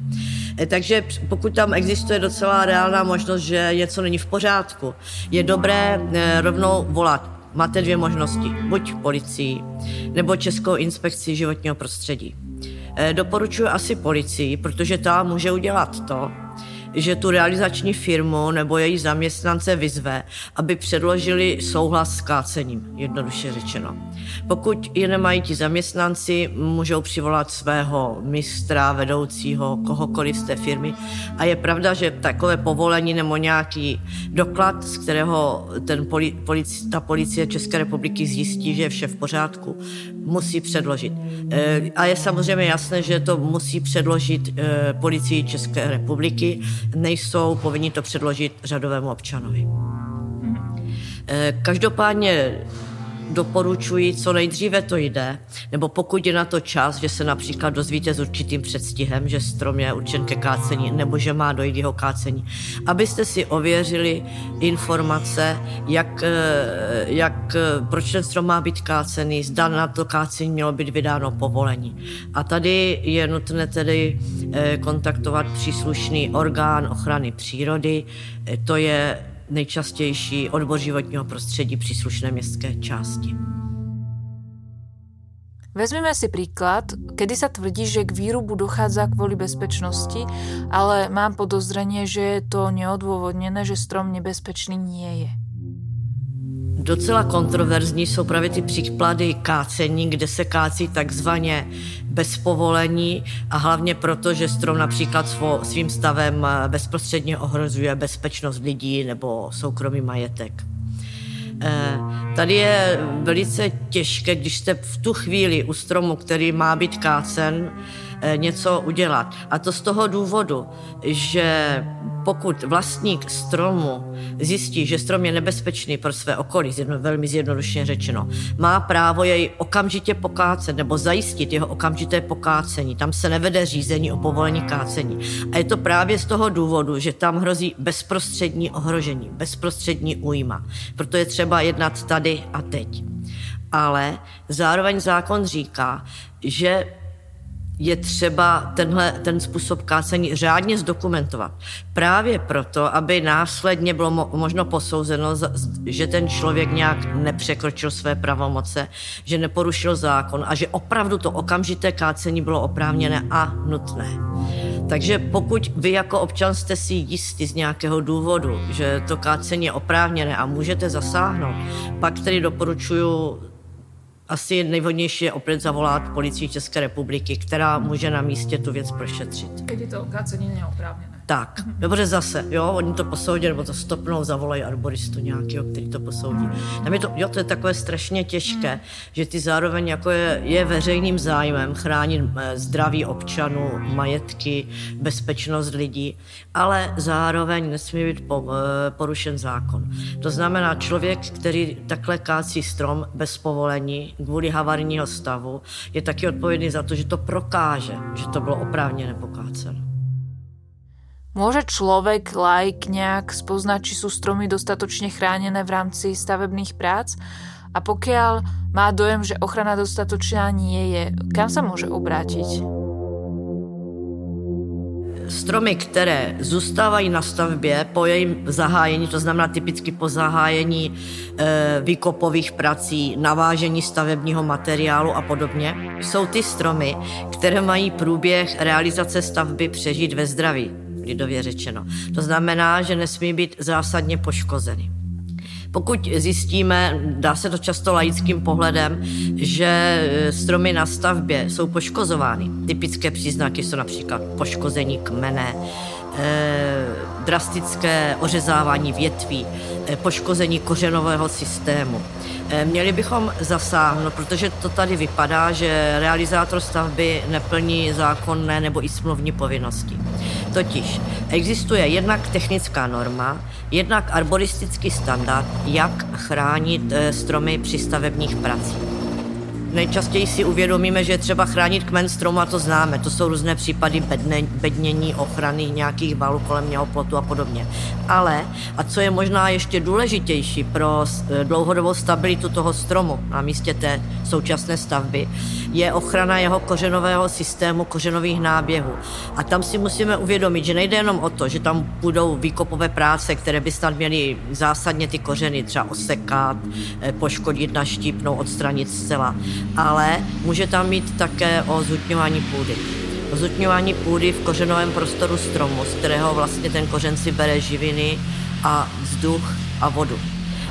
Takže pokud tam existuje docela reálná možnost, že něco není v pořádku, je dobré rovnou volat máte dvě možnosti. Buď policii, nebo Českou inspekci životního prostředí. Eh, doporučuji asi policii, protože ta může udělat to, že tu realizační firmu nebo její zaměstnance vyzve, aby předložili souhlas s kácením, jednoduše řečeno. Pokud je nemají ti zaměstnanci, můžou přivolat svého mistra, vedoucího, kohokoliv z té firmy. A je pravda, že takové povolení nebo nějaký doklad, z kterého ten poli, polici, ta policie České republiky zjistí, že je vše v pořádku, musí předložit. E, a je samozřejmě jasné, že to musí předložit e, policii České republiky, nejsou povinni to předložit řadovému občanovi. E, každopádně doporučuji, co nejdříve to jde, nebo pokud je na to čas, že se například dozvíte s určitým předstihem, že strom je určen ke kácení, nebo že má dojít jeho kácení, abyste si ověřili informace, jak, eh, jak, eh, proč ten strom má být kácený, zda na to kácení mělo být vydáno povolení. A tady je nutné tedy eh, kontaktovat příslušný orgán ochrany přírody, to je nejčastější odbor životního prostředí příslušné městské části. Vezmeme si príklad, kedy sa tvrdí, že k výrubu dochádza kvôli bezpečnosti, ale mám podozrenie, že je to neodôvodnené, že strom nebezpečný nie je. Docela kontroverzní jsou právě ty příklady kácení, kde se kácí takzvaně bez povolení a hlavně proto, že strom například svo, svým stavem eh, bezprostředně ohrozuje bezpečnost lidí nebo soukromý majetek. Eh, tady je velice těžké, když jste v tu chvíli u stromu, který má být kácen, něco udělat. A to z toho důvodu, že pokud vlastník stromu zjistí, že strom je nebezpečný pro své okolí, zjedno, velmi zjednodušeně řečeno, má právo jej okamžitě pokácet nebo zajistit jeho okamžité pokácení. Tam se nevede řízení o povolení kácení. A je to právě z toho důvodu, že tam hrozí bezprostřední ohrožení, bezprostřední újma. Proto je třeba jednat tady a teď. Ale zároveň zákon říká, že je třeba tenhle, ten způsob kácení řádně zdokumentovat. Právě proto, aby následně bylo mo- možno posouzeno, že ten člověk nějak nepřekročil své pravomoce, že neporušil zákon a že opravdu to okamžité kácení bylo oprávněné a nutné. Takže pokud vy jako občan jste si jistí z nějakého důvodu, že to kácení je oprávněné a můžete zasáhnout, pak tedy doporučuji asi nejvhodnější je opět zavolat policii České republiky, která může na místě tu věc prošetřit. Když je to kácení neoprávněné. Tak, dobře zase, jo, oni to posoudí, nebo to stopnou, zavolají arboristu nějakého, který to posoudí. Tam je to, jo, to je takové strašně těžké, že ty zároveň jako je, je veřejným zájmem chránit eh, zdraví občanů, majetky, bezpečnost lidí, ale zároveň nesmí být po, eh, porušen zákon. To znamená, člověk, který takhle kácí strom bez povolení kvůli havarijního stavu, je taky odpovědný za to, že to prokáže, že to bylo oprávněné pokáceno. Môže človek, like, nejak spoznať, či sú stromy dostatočne chránené v rámci stavebných prác? A pokiaľ má dojem, že ochrana dostatočná nie je, kam sa môže obrátiť? Stromy, které zůstávají na stavbě po jejím zahájení, to znamená typicky po zahájení e, výkopových prací, navážení stavebního materiálu a podobně, jsou ty stromy, které mají průběh realizace stavby přežít ve zdraví lidově řečeno. To znamená, že nesmí být zásadně poškozeny. Pokud zjistíme, dá se to často laickým pohledem, že stromy na stavbě jsou poškozovány, typické příznaky jsou například poškození kmene, eh, drastické ořezávání větví, eh, poškození kořenového systému. Měli bychom zasáhnout, protože to tady vypadá, že realizátor stavby neplní zákonné nebo i smluvní povinnosti. Totiž existuje jednak technická norma, jednak arboristický standard, jak chránit eh, stromy při stavebních pracích. Nejčastěji si uvědomíme, že je třeba chránit kmen stromu a to známe. To jsou různé případy bedne, bednění, ochrany nějakých valů kolem něho plotu a podobně. Ale, a co je možná ještě důležitější pro eh, dlouhodobou stabilitu toho stromu na místě té současné stavby, je ochrana jeho kořenového systému, kořenových náběhů. A tam si musíme uvědomit, že nejde jenom o to, že tam budou výkopové práce, které by snad měly zásadně ty kořeny třeba osekat, eh, poškodit, naštípnout, odstranit zcela, ale může tam mít také o zhutňování půdy. O zhutňování půdy v kořenovém prostoru stromu, z kterého vlastně ten kořen si bere živiny a vzduch a vodu.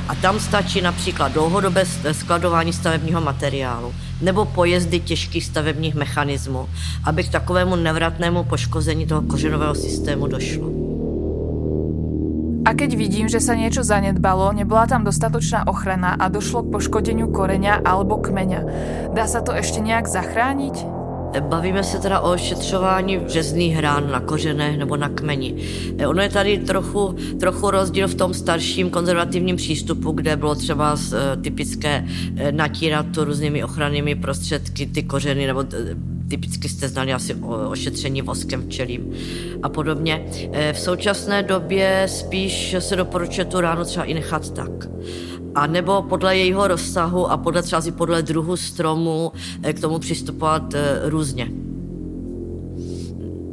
A tam stačí například dlouhodobé skladování stavebního materiálu nebo pojezdy těžkých stavebních mechanismů, aby k takovému nevratnému poškození toho kořenového systému došlo. Keď vidím, že sa niečo zanedbalo, nebola tam dostatočná ochrana a došlo k poškodeniu koreňa alebo kmeňa, dá sa to ešte nejak zachrániť? Bavíme se teda o ošetřování březných hrán na kořenech nebo na kmeni. E, ono je tady trochu, trochu rozdíl v tom starším konzervativním přístupu, kde bylo třeba e, typické e, natírat to různými ochrannými prostředky ty kořeny nebo typicky jste znali asi o ošetření voskem včelím a podobně. V současné době spíš se doporučuje tu ránu třeba i nechat tak a nebo podle jejího rozsahu a podle třeba podle druhu stromu eh, k tomu přistupovat eh, různě.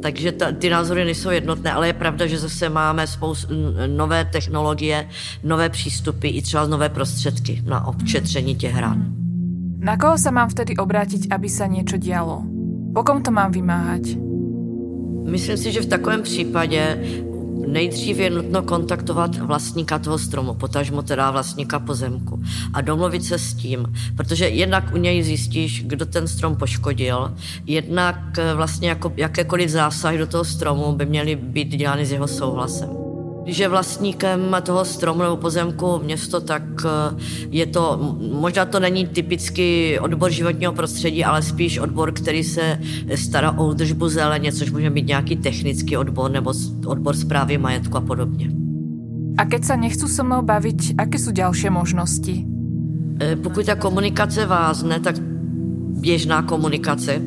Takže ta, ty názory nejsou jednotné, ale je pravda, že zase máme spoustu nové technologie, nové přístupy i třeba nové prostředky na občetření těch hran. Na koho se mám vtedy obrátit, aby se něco dělo? Po kom to mám vymáhat? Myslím si, že v takovém případě Nejdřív je nutno kontaktovat vlastníka toho stromu, potažmo teda vlastníka pozemku a domluvit se s tím, protože jednak u něj zjistíš, kdo ten strom poškodil, jednak eh, vlastně jako jakékoliv zásahy do toho stromu by měly být dělány s jeho souhlasem. Když je vlastníkem toho stromu nebo pozemku město, tak eh, je to, možná to není typicky odbor životního prostředí, ale spíš odbor, který se stará o údržbu zeleně, což může být nějaký technický odbor nebo odbor zprávy majetku a podobně. A keď se nechci se mnou bavit, jaké jsou další možnosti? Eh, pokud ta komunikace vázne, tak běžná komunikace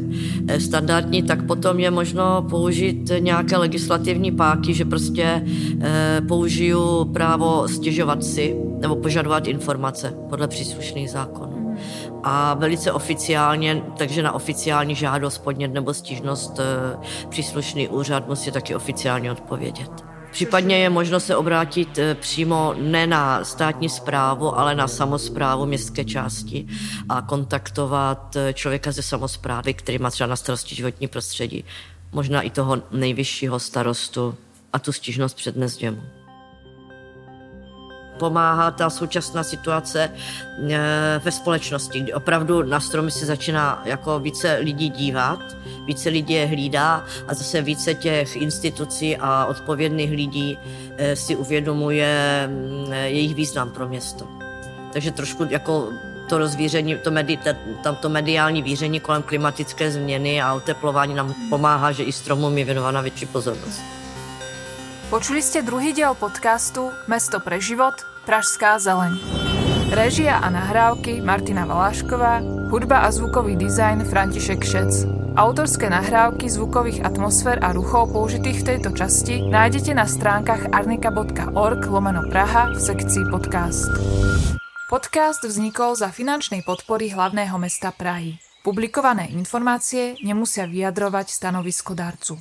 eh, standardní, tak potom je možno použít nějaké legislativní páky, že prostě eh, použiju právo stěžovat si nebo požadovat informace podle příslušných zákonů. A velice oficiálně, takže na oficiální žádost, podnět nebo stížnost eh, příslušný úřad musí taky oficiálně odpovědět. Případně je možno se obrátit eh, přímo ne na státní zprávu, ale na samozprávu městské části a kontaktovat eh, člověka ze samozprávy, který má třeba na starosti životní prostředí, možná i toho nejvyššího starostu a tu stížnost přednes jemu pomáhá ta současná situace eh, ve společnosti, kdy opravdu na stromy se začíná jako více lidí dívat, více lidí je hlídá a zase více těch institucí a odpovědných lidí eh, si uvědomuje mm, jejich význam pro město. Takže trošku jako to rozvíření, to, medi, tam to mediální víření kolem klimatické změny a oteplování nám pomáhá, že i stromům je věnována větší pozornost. Počuli ste druhý diel podcastu Mesto pre život Pražská zeleň. Režia a nahrávky Martina Valášková, hudba a zvukový dizajn František Šec. Autorské nahrávky zvukových atmosfér a ruchov použitých v tejto časti nájdete na stránkach arnika.org lomeno Praha v sekcii podcast. Podcast vznikol za finančnej podpory hlavného mesta Prahy. Publikované informácie nemusia vyjadrovať stanovisko darcu.